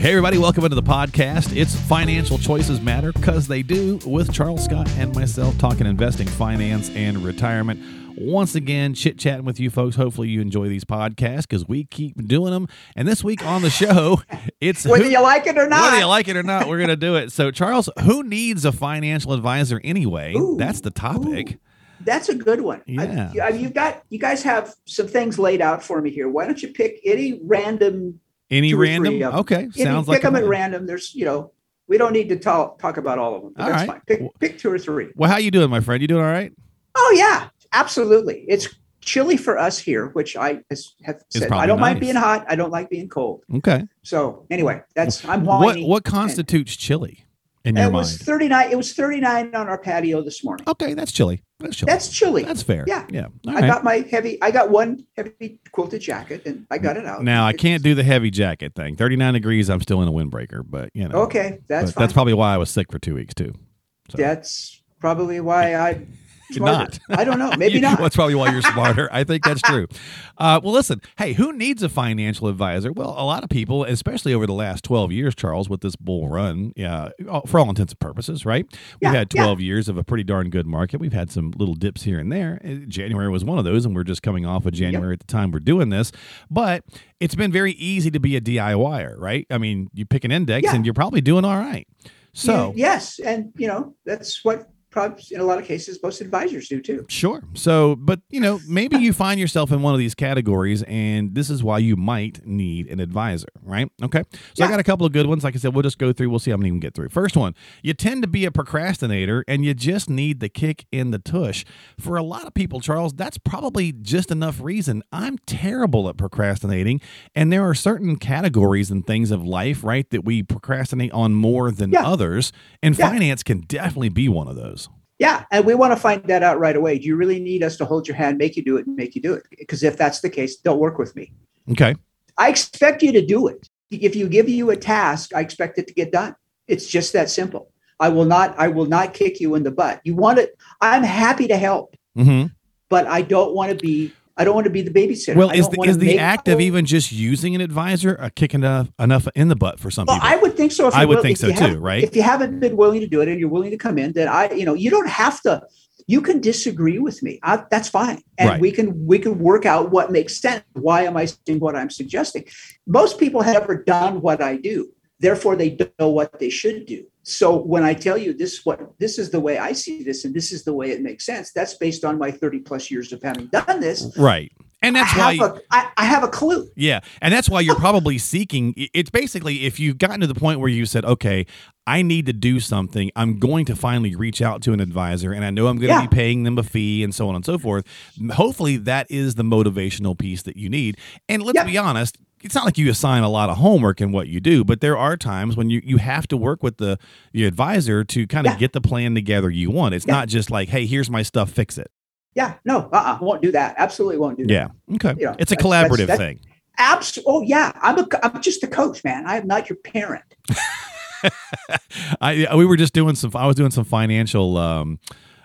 Hey, everybody, welcome into the podcast. It's Financial Choices Matter because they do with Charles Scott and myself talking investing, finance, and retirement. Once again, chit chatting with you folks. Hopefully, you enjoy these podcasts because we keep doing them. And this week on the show, it's whether who- you like it or not. Whether you like it or not, we're going to do it. So, Charles, who needs a financial advisor anyway? Ooh, That's the topic. ooh. That's a good one. Yeah. I, I, you've got you guys have some things laid out for me here. Why don't you pick any random? Any random? three of 'em. Okay, Any- sounds pick like a them at random. There's you know we don't need to talk talk about all of them. All that's right. fine. Pick pick two or three. Well, how you doing, my friend? You doing all right? Oh yeah, absolutely. It's chilly for us here, which I have said. I don't mind being hot. I don't like being cold. Okay. So anyway, that's I'm What whiny. what constitutes chili in your It was 39. It was 39 on our patio this morning. Okay, that's chilly. That's chilly. That's chilly. That's fair. Yeah. Yeah. All I right. got my heavy. I got one heavy quilted jacket, and I got it out. Now I can't do the heavy jacket thing. Thirty nine degrees. I'm still in a windbreaker, but you know. Okay, that's fine. that's probably why I was sick for two weeks too. So. That's probably why I. You're not. I don't know. Maybe not. That's probably why you're smarter. I think that's true. Uh, well, listen. Hey, who needs a financial advisor? Well, a lot of people, especially over the last 12 years, Charles, with this bull run, yeah, for all intents and purposes, right? We've Yeah, had 12 years of a pretty darn good market. We've had some little dips here and there. Uh, January was one of those, and we're just coming off of January at the time we're doing this. But it's been very easy to be a DIYer, right? I mean, you pick an index, Yeah. and you're probably doing all right. So, yes, and you know that's what probably in a lot of cases most advisors do too. Sure. So, but you know, maybe you find yourself in one of these categories, and this is why you might need an advisor, right? Okay. So, I got a couple of good ones. Like I said, we'll just go through. We'll see how many we can get through. First one: you tend to be a procrastinator, and you just need the kick in the tush. For a lot of people, Charles, that's probably just enough reason. I'm terrible at procrastinating, and there are certain categories and things of life, right, that we procrastinate on more than Yeah. others, and Yeah. finance can definitely be one of those. Yeah, and we want to find that out right away. Do you really need us to hold your hand, make you do it, and make you do it? Because if that's the case, don't work with me. Okay. I expect you to do it. If you give you a task, I expect it to get done. It's just that simple. I will not. I will not kick you in the butt. You want it. I'm happy to help, Mm-hmm. but I don't want to be. I don't want to be the babysitter. Well, is the, is the act of even just using an advisor a kick enough enough in the butt for some Well, people? I would think so. If I would will- think so too, right? If you haven't been willing to do it and you're willing to come in, then I, you know, you don't have to. You can disagree with me. I, that's fine, and Right. we can we can work out what makes sense. Why am I saying what I'm suggesting? Most people have never done what I do, therefore they don't know what they should do. So when I tell you this, what this is the way I see this, and this is the way it makes sense. That's based on my 30 plus years of having done this. right, and that's I why. have a, I, I have a clue. yeah, and that's why you're probably seeking. It's basically if you've gotten to the point where you said, "Okay, I need to do something. I'm going to finally reach out to an advisor, and I know I'm going to be paying them a fee, and so on and so forth." Hopefully, that is the motivational piece that you need. And let's Yeah. be honest. It's not like you assign a lot of homework in what you do, but there are times when you, you have to work with the, the advisor to kind of Yeah. get the plan together you want. It's Yeah. not just like, hey, here's my stuff, fix it. Yeah, no, uh-uh, won't do that. Absolutely won't do that. Yeah. Okay. You know, it's a that's- that's- collaborative that's- thing. Abs- oh yeah, I'm a I'm just a coach, man. I am not your parent. I we were just doing some. I was doing some financial um,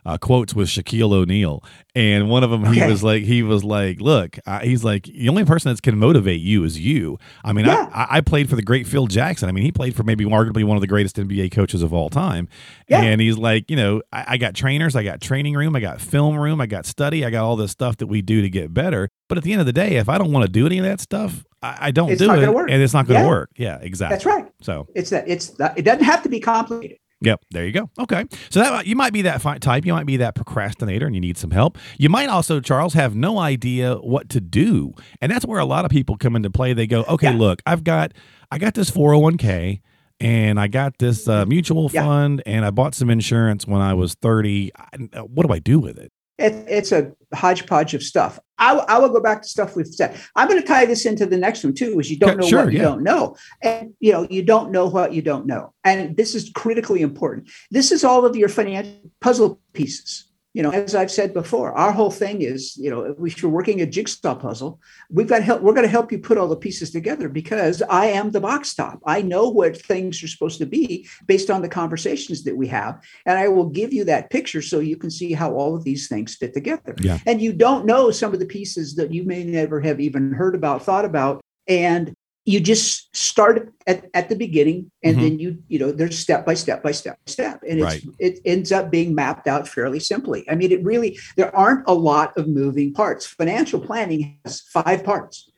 uh, quotes with Shaquille O'Neal, and one of them he Okay. was like, he was like, look, uh, he's like, the only person that can motivate you is you. I mean, Yeah. I, I played for the great Phil Jackson. I mean, he played for maybe arguably one of the greatest NBA coaches of all time. Yeah. And he's like, you know, I, I got trainers, I got training room, I got film room, I got study, I got all this stuff that we do to get better. But at the end of the day, if I don't want to do any of that stuff, I, I don't It's do it, and it's not going to Yeah. work. Yeah, exactly. That's right. So It's that. It's that. It doesn't have to be complicated. Yep, there you go. Okay, so that you might be that type. You might be that procrastinator, and you need some help. You might also, Charles, have no idea what to do, and that's where a lot of people come into play. They go, "Okay, Yeah. look, I've got, I got this four hundred one k, and I got this uh, mutual Yeah. fund, and I bought some insurance when I was thirty. I, what do I do with it?" It, it's a hodgepodge of stuff. I, I will go back to stuff we've said. I'm going to tie this into the next one too, is you don't know Sure, what you yeah. don't know, and you know you don't know what you don't know, and this is critically important. This is all of your financial puzzle pieces. You know, as I've said before, our whole thing is, you know, if you're working a jigsaw puzzle, we've got help. We're going to help you put all the pieces together because I am the box top. I know what things are supposed to be based on the conversations that we have, and I will give you that picture so you can see how all of these things fit together. Yeah. And you don't know some of the pieces that you may never have even heard about, thought about, and you just start at, at the beginning and Mhm. then you you know there's step by step by step by step. And it's Right. it ends up being mapped out fairly simply. I mean it really there aren't a lot of moving parts. Financial planning has five parts.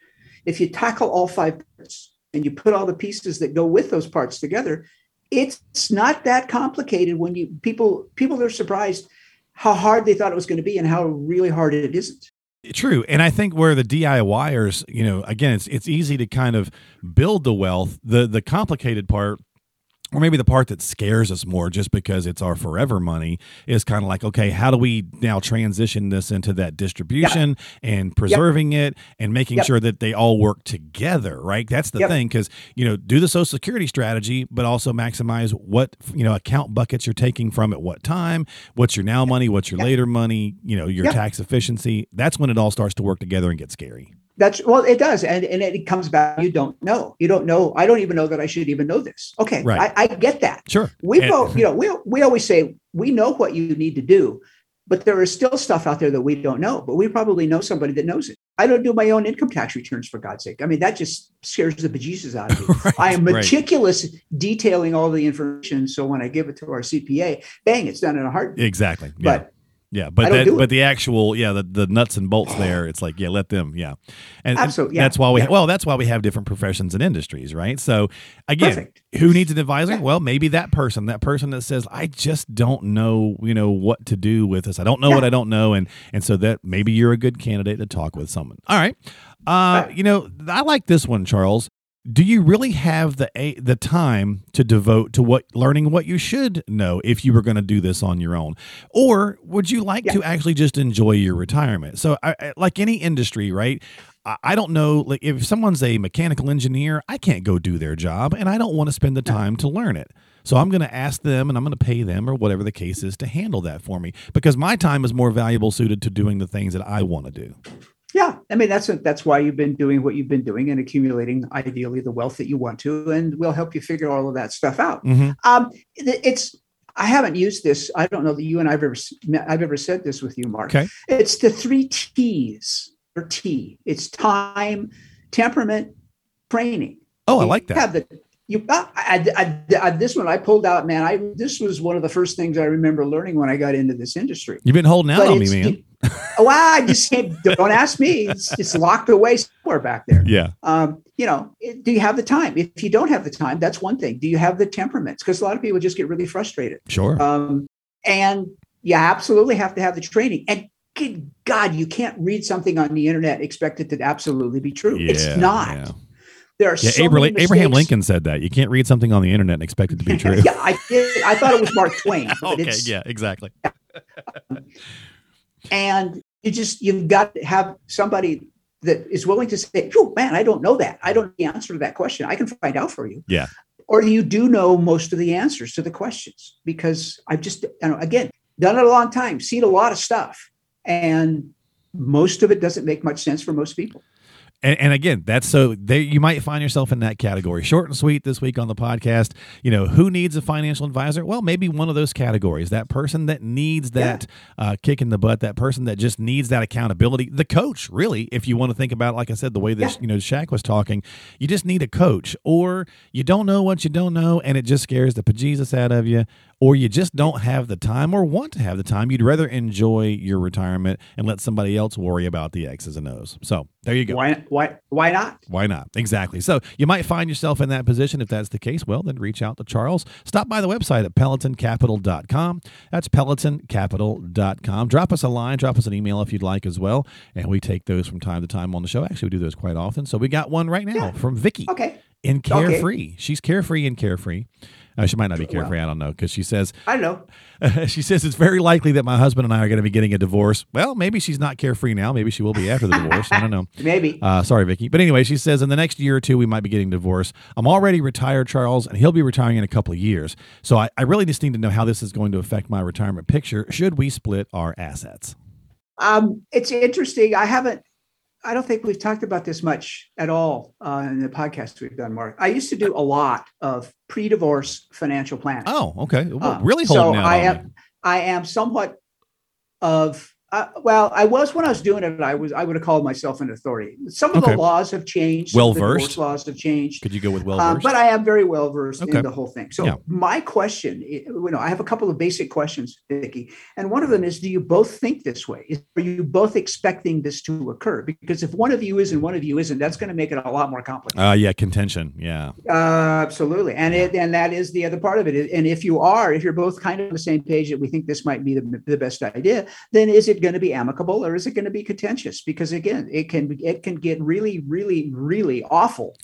If you tackle all five parts and you put all the pieces that go with those parts together it's not that complicated when you people people are surprised how hard they thought it was going to be and how really hard it isn't True, and I think where the DIYers, you know, again, it's it's easy to kind of build the wealth. The the complicated part, or maybe the part that scares us more, just because it's our forever money, is kind of like, okay, how do we now transition this into that distribution and preserving it and making Yep. sure that they all work together, right? That's the Yep. thing, because you know, do the Social Security strategy, but also maximize what you know account buckets you're taking from at what time, what's your now money, what's your Yep. later money, you know, your Yep. tax efficiency. That's when it all starts to work together and get scary. That's well, it does, and and it comes back. You don't know. You don't know. I don't even know that I should even know this. Okay, Right. I, I get that. Sure. We And- both, you know, we we always say we know what you need to do, but there is still stuff out there that we don't know. But we probably know somebody that knows it. I don't do my own income tax returns for God's sake. I mean, that just scares the bejesus out of me. Right, I am right. meticulous detailing all the information, so when I give it to our CPA, bang, it's done in a heartbeat. Exactly. Yeah. But yeah, but that, but the actual yeah the, the nuts and bolts there it's like yeah let them yeah. And, and Absolutely, yeah, that's why we yeah. well that's why we have different professions and industries right? So again Perfect. who needs an advisor? Yeah. well maybe that person that person that says I just don't know you know what to do with this. I don't know what I don't know and and so that maybe you're a good candidate to talk with someone. All right uh you know I like this one Charles do you really have the a, the time to devote to what learning what you should know if you were going to do this on your own? Or would you like Yeah. to actually just enjoy your retirement? So I, I- like any industry right I- I don't know like if someone's a mechanical engineer I can't go do their job and I don't want to spend the time to learn it. So I'm going to ask them and I'm going to pay them or whatever the case is to handle that for me because my time is more valuable suited to doing the things that I want to do I mean that's that's why you've been doing what you've been doing and accumulating ideally the wealth that you want to, and we'll help you figure all of that stuff out. Mhm. Um, it's I haven't used this. I don't know that you and I've ever I've ever said this with you, Mark. Okay. It's the three T's or T. It's time, temperament, training. oh I like that Have the you uh, I, I, I, this one I pulled out, man. I this was one of the first things I remember learning when I got into this industry. you've been holding out But on me man well, I just can't, don't ask me. It's, it's locked away somewhere back there. yeah Um, you know, it- do you have the time? If you don't have the time, that's one thing. Do you have the temperaments? Because a lot of people just get really frustrated. sure Um, and you absolutely have to have the training. And good God, you can't read something on the internet expect it to absolutely be true. Yeah, it's not. yeah. There are Yeah, so Abraham, many Abraham. Lincoln said that. You can't read something on the internet and expect it to be true. yeah, I did. I thought it was Mark Twain. okay, yeah, exactly. and you just you've got to have somebody that is willing to say, "Oh man, I don't know that. I don't know the answer to that question. I can find out for you." Yeah. Or you do know most of the answers to the questions because I've just, you know, again, done it a long time, seen a lot of stuff, and most of it doesn't make much sense for most people. And, and again, that's so there you might find yourself in that category. Short and sweet this week on the podcast. You know, who needs a financial advisor? Well, maybe one of those categories. That person that needs that uh, kick in the butt. That person that just needs that accountability. The coach, really, if you want to think about, it, like I said, the way that Yeah. you know Shaq was talking, you just need a coach, or you don't know what you don't know, and it just scares the bejesus out of you, or you just don't have the time or want to have the time. You'd rather enjoy your retirement and let somebody else worry about the X's and O's. So there you go. Why? Why? Why not? Why not? Exactly. So you might find yourself in that position. If that's the case, well, then reach out to Charles. Stop by the website at pelotoncapital.com. That's pelotoncapital.com. Drop us a line, drop us an email if you'd like as well. And we take those from time to time on the show. Actually, we do those quite often. So we got one right now Yeah. from Vicky Okay. in Okay. Carefree. She's carefree and carefree. Uh, she might not be carefree. Well, I don't know because she says I don't know. she says it's very likely that my husband and I are going to be getting a divorce. Well, maybe she's not carefree now. Maybe she will be after the divorce. I don't know. maybe. Uh, sorry, Vicky. But anyway, she says in the next year or two we might be getting divorced. I'm already retired, Charles, and he'll be retiring in a couple of years. So I, I really just need to know how this is going to affect my retirement picture. Should we split our assets? Um, it's interesting. I haven't I don't think we've talked about this much at all uh, in the podcast we've done, Mark. I used to do a lot of pre-divorce financial planning. Oh, okay. Well, uh, really holding so I am, me. I am somewhat of uh, well, I was when I was doing it. I was I would have called myself an authority. Some of okay. the laws have changed. Well versed. Laws have changed. Could you go with well versed? Um, but I am very well versed okay. in the whole thing. So yeah. my question, you know, I have a couple of basic questions, Vicki, and one of them is: Do you both think this way? Are you both expecting this to occur? Because if one of you is and one of you isn't, that's going to make it a lot more complicated. Uh, yeah, contention. Yeah. Uh, absolutely, and it and that is the other part of it. And if you are, if you're both kind of on the same page that we think this might be the, the best idea, then is it going to be amicable? or is it going to be contentious? Because again, it can it can get really, really, really awful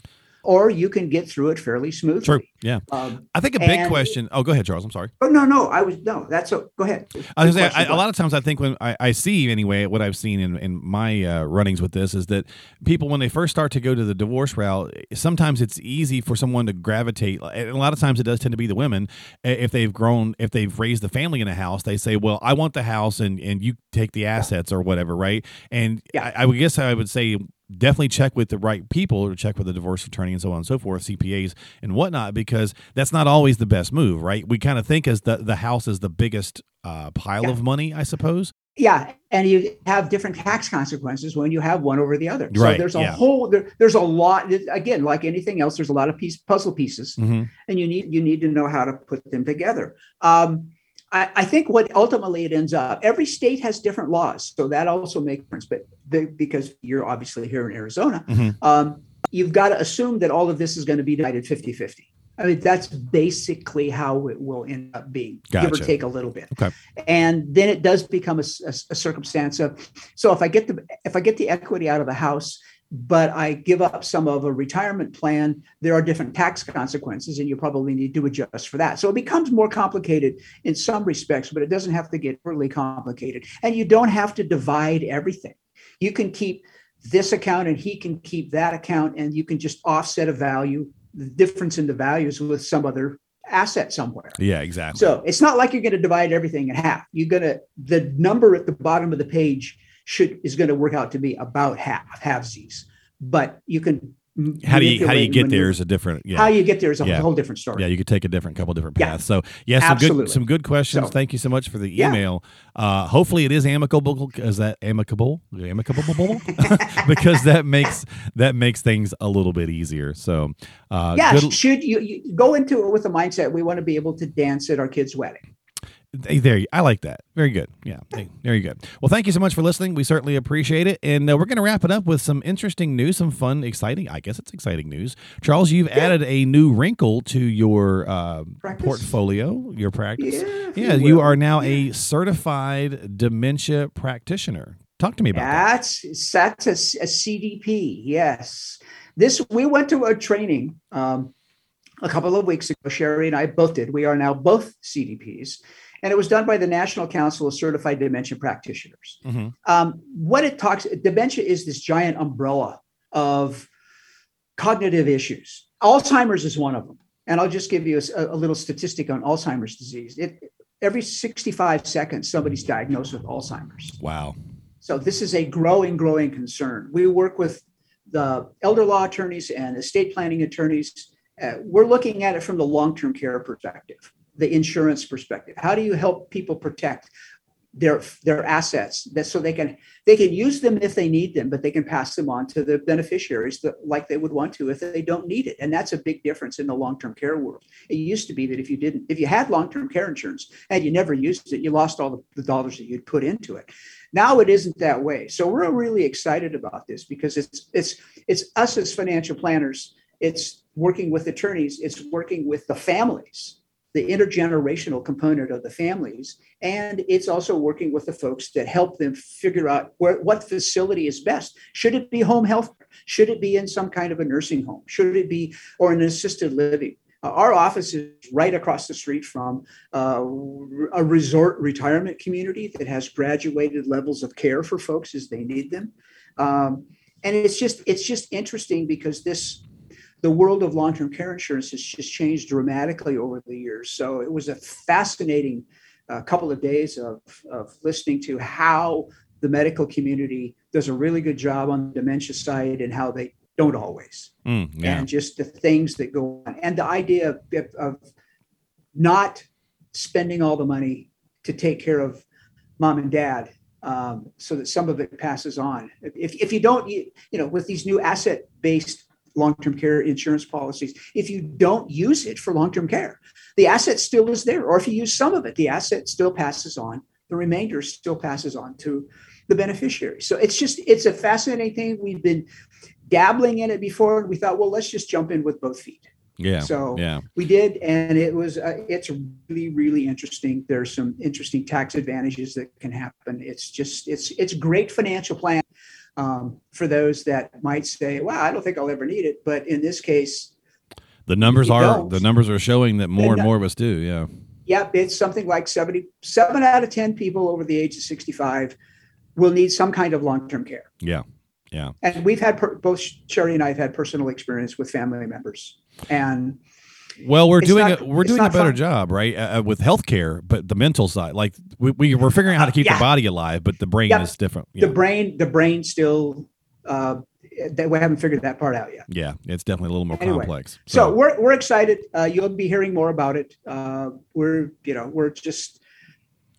or you can get through it fairly smoothly. True. Yeah. Um, I think a big question. Oh, go ahead, Charles. I'm sorry. Oh no, no. I was no. That's a, go ahead. I was say, I, a lot of times I think when I, I see anyway, what I've seen in, in my uh, runnings with this is that people when they first start to go to the divorce route, sometimes it's easy for someone to gravitate. And a lot of times it does tend to be the women if they've grown, if they've raised the family in a house. They say, "Well, I want the house, and and you take the assets or whatever, right?" And yeah. I, I would guess I would say definitely check with the right people or check with a divorce attorney and so on and so forth, CPAs and whatnot, because that's not always the best move, right? We kind of think as the, the house is the biggest uh, pile yeah. of money, I suppose. Yeah, and you have different tax consequences when you have one over the other. Right. So there's a yeah. whole there, there's a lot again, like anything else, there's a lot of piece puzzle pieces, mm-hmm. and you need you need to know how to put them together. Um, I, I, think what ultimately it ends up, every state has different laws, so that also makes difference. But the, because you're obviously here in Arizona, mm-hmm. um, you've got to assume that all of this is going to be divided 50 50. I mean, that's basically how it will end up being, gotcha. give or take a little bit. Okay. And then it does become a, a, a circumstance of, so if I get the if I get the equity out of the house, but I give up some of a retirement plan, there are different tax consequences, and you probably need to adjust for that. So it becomes more complicated in some respects, but it doesn't have to get really complicated. And you don't have to divide everything. You can keep this account and he can keep that account, and you can just offset a value, the difference in the values with some other asset somewhere. Yeah, exactly. So it's not like you're going to divide everything in half. You're going to, the number at the bottom of the page should is going to work out to be about half halvesies. But you can how do you how do you get there is a different yeah. how you get there is a yeah. whole different story yeah you could take a different couple different paths yeah. so yeah some Absolutely. good some good questions so, thank you so much for the email uh hopefully it is amicable is that amicable amicable because that makes that makes things a little bit easier so uh yeah good, should you, you go into it with a mindset we want to be able to dance at our kids wedding there, you, I like that. Very good. Yeah, very good. Well, thank you so much for listening. We certainly appreciate it, and uh, we're going to wrap it up with some interesting news, some fun, exciting. I guess it's exciting news. Charles, you've yeah. added a new wrinkle to your uh, portfolio, your practice. Yeah, yeah you, you are now yeah. a certified dementia practitioner. Talk to me about that's, that. That's a, a CDP. Yes, this we went to a training. Um, a couple of weeks ago, Sherry and I both did. We are now both CDPs and it was done by the National Council of Certified Dementia Practitioners. Mm-hmm. Um, what it talks, dementia is this giant umbrella of cognitive issues. Alzheimer's is one of them, and I'll just give you a, a little statistic on Alzheimer's disease. It, every 65 seconds, somebody's diagnosed with Alzheimer's. Wow. So this is a growing, growing concern. We work with the elder law attorneys and estate planning attorneys. Uh, we're looking at it from the long-term care perspective the insurance perspective? How do you help people protect their their assets that so they can they can use them if they need them, but they can pass them on to the beneficiaries that, like they would want to if they don't need it. And that's a big difference in the long-term care world. It used to be that if you didn't, if you had long-term care insurance and you never used it, you lost all the, the dollars that you'd put into it. Now it isn't that way. So we're really excited about this because it's it's it's us as financial planners, it's working with attorneys, it's working with the families the intergenerational component of the families and it's also working with the folks that help them figure out where what facility is best. Should it be home health should it be in some kind of a nursing home? Should it be or an assisted living? Uh, our office is right across the street from uh, a resort retirement community that has graduated levels of care for folks as they need them. Um, and it's just it's just interesting because this the world of long-term care insurance has just changed dramatically over the years. So it was a fascinating uh, couple of days of, of listening to how the medical community does a really good job on the dementia side and how they don't always. Mm, yeah. And just the things that go on. And the idea of, of not spending all the money to take care of mom and dad um, so that some of it passes on. If, if you don't, you, you know, with these new asset based long term care insurance policies, if you don't use it for long term care, the asset still is there. Or if you use some of it, the asset still passes on, the remainder still passes on to the beneficiary. So it's just, it's a fascinating thing. We've been dabbling in it before. And we thought, well, let's just jump in with both feet. Yeah. So yeah. we did, and it was uh, it's really really interesting. There's some interesting tax advantages that can happen. It's just it's it's great financial plan um, for those that might say, "Well, I don't think I'll ever need it," but in this case, the numbers are the numbers are showing that more and more of us do. Yeah. Yep, it's something like 77 out of 10 people over the age of 65 will need some kind of long-term care. Yeah. Yeah. And we've had per, both Sherry and I have had personal experience with family members and well, we're doing not, a, we're doing a better fun. job, right, uh, uh, with healthcare, but the mental side, like we, we are figuring out how to keep yeah. the body alive, but the brain yep. is different. The brain, the brain still. Uh, that we haven't figured that part out yet. Yeah, it's definitely a little more anyway, complex. So. so, we're we're excited. Uh, you'll be hearing more about it. Uh, we're you know we're just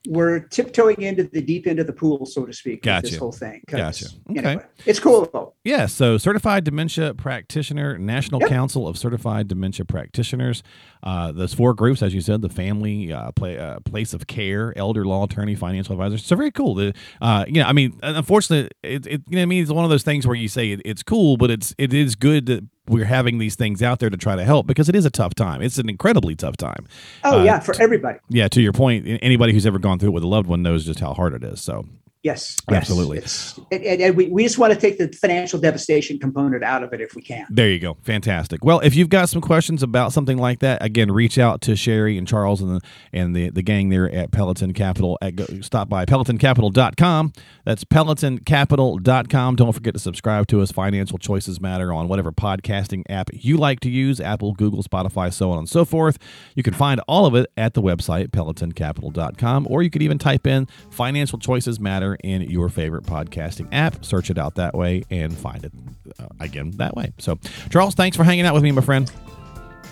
we're tiptoeing into the deep end of the pool, so to speak. Gotcha. This whole thing. Gotcha. Okay. Anyway, it's cool though. Yeah. So, certified dementia practitioner, National yep. Council of Certified Dementia Practitioners. Uh, those four groups, as you said, the family, uh, play, uh, place of care, elder law attorney, financial advisor. So very cool. The, uh, you know, I mean, unfortunately, it, it you know, I mean, it's one of those things where you say it, it's cool, but it's it is good that we're having these things out there to try to help because it is a tough time. It's an incredibly tough time. Oh uh, yeah, for everybody. Yeah, to your point, anybody who's ever gone through it with a loved one knows just how hard it is. So Yes, absolutely. Yes. And, and, we, we just want to take the financial devastation component out of it if we can. There you go. Fantastic. Well, if you've got some questions about something like that, again, reach out to Sherry and Charles and the and the, the gang there at Peloton Capital. At, go, stop by pelotoncapital.com. That's pelotoncapital.com. Don't forget to subscribe to us. Financial Choices Matter on whatever podcasting app you like to use Apple, Google, Spotify, so on and so forth. You can find all of it at the website pelotoncapital.com, or you could even type in Financial Choices Matter in your favorite podcasting app. Search it out that way and find it uh, again that way. So, Charles, thanks for hanging out with me, my friend.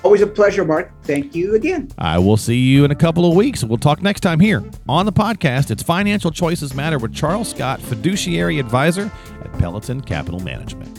Always a pleasure, Mark. Thank you again. I will see you in a couple of weeks. We'll talk next time here on the podcast. It's Financial Choices Matter with Charles Scott, fiduciary advisor at Peloton Capital Management.